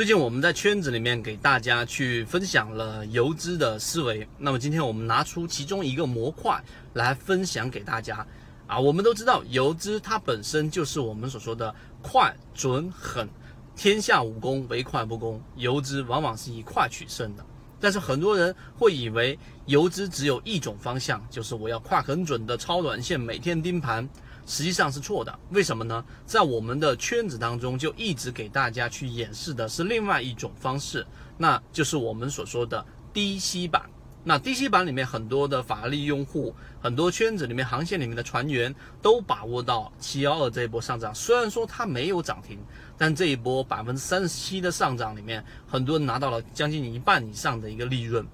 最近我们在圈子里面给大家去分享了游资的思维，那么今天我们拿出其中一个模块来分享给大家。啊，我们都知道游资它本身就是我们所说的快、准、狠，天下武功唯快不攻，游资往往是以快取胜的。但是很多人会以为游资只有一种方向，就是我要快很准的超短线，每天盯盘。实际上是错的，为什么呢？在我们的圈子当中，就一直给大家去演示的是另外一种方式，那就是我们所说的低吸板。那低吸板里面很多的法拉利用户，很多圈子里面航线里面的船员都把握到七幺二这一波上涨。虽然说它没有涨停，但这一波百分之三十七的上涨里面，很多人拿到了将近一半以上的一个利润。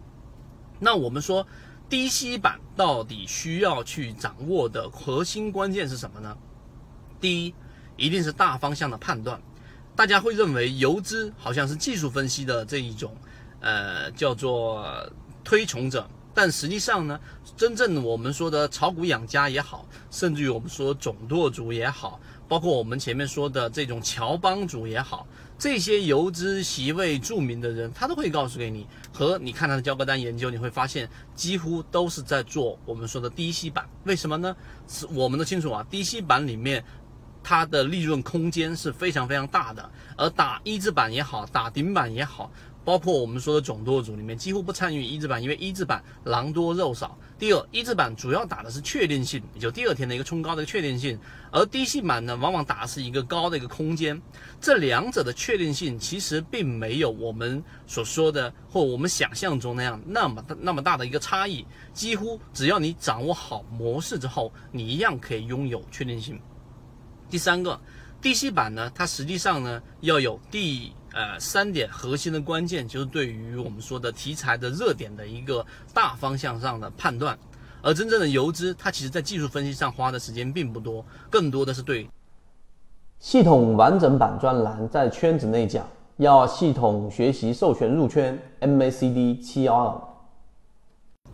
那我们说。低吸板到底需要去掌握的核心关键是什么呢？第一，一定是大方向的判断。大家会认为游资好像是技术分析的这一种，呃，叫做推崇者。但实际上呢，真正我们说的炒股养家也好，甚至于我们说总舵主也好，包括我们前面说的这种乔帮主也好，这些游资席位著名的人，他都会告诉给你，和你看他的交割单研究，你会发现几乎都是在做我们说的低吸板。为什么呢？是我们都清楚啊，低吸板里面它的利润空间是非常非常大的，而打一字板也好，打顶板也好。包括我们说的总舵主里面几乎不参与一字板，因为一字板狼多肉少。第二，一字板主要打的是确定性，也就第二天的一个冲高的一个确定性，而低吸板呢，往往打的是一个高的一个空间。这两者的确定性其实并没有我们所说的或我们想象中那样那么大那么大的一个差异。几乎只要你掌握好模式之后，你一样可以拥有确定性。第三个，低吸板呢，它实际上呢要有第。呃，三点核心的关键就是对于我们说的题材的热点的一个大方向上的判断，而真正的游资，它其实在技术分析上花的时间并不多，更多的是对系统完整版专栏在圈子内讲，要系统学习授权入圈 MACD 七幺二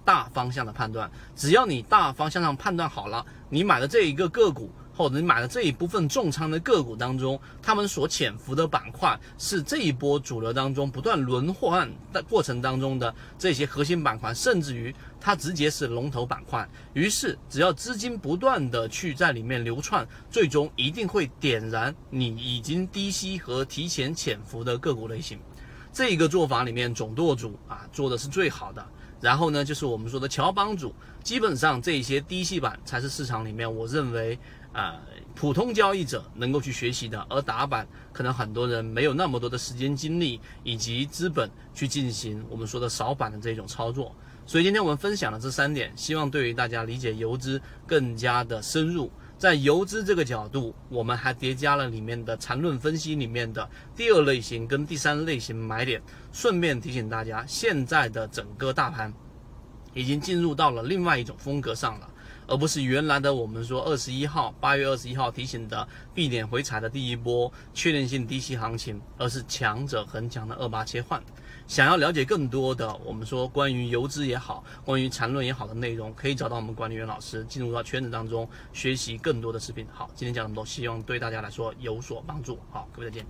大方向的判断，只要你大方向上判断好了，你买的这一个个股。或者你买的这一部分重仓的个股当中，他们所潜伏的板块是这一波主流当中不断轮换的过程当中的这些核心板块，甚至于它直接是龙头板块。于是，只要资金不断的去在里面流窜，最终一定会点燃你已经低吸和提前潜伏的个股类型。这一个做法里面，总舵主啊做的是最好的。然后呢，就是我们说的乔帮主，基本上这些低吸板才是市场里面我认为。啊，普通交易者能够去学习的，而打板可能很多人没有那么多的时间、精力以及资本去进行我们说的扫板的这种操作。所以今天我们分享的这三点，希望对于大家理解游资更加的深入。在游资这个角度，我们还叠加了里面的缠论分析里面的第二类型跟第三类型买点。顺便提醒大家，现在的整个大盘已经进入到了另外一种风格上了。而不是原来的我们说二十一号八月二十一号提醒的避点回踩的第一波确定性低吸行情，而是强者恒强的二八切换。想要了解更多的我们说关于游资也好，关于缠论也好的内容，可以找到我们管理员老师进入到圈子当中学习更多的视频。好，今天讲这么多，希望对大家来说有所帮助。好，各位再见。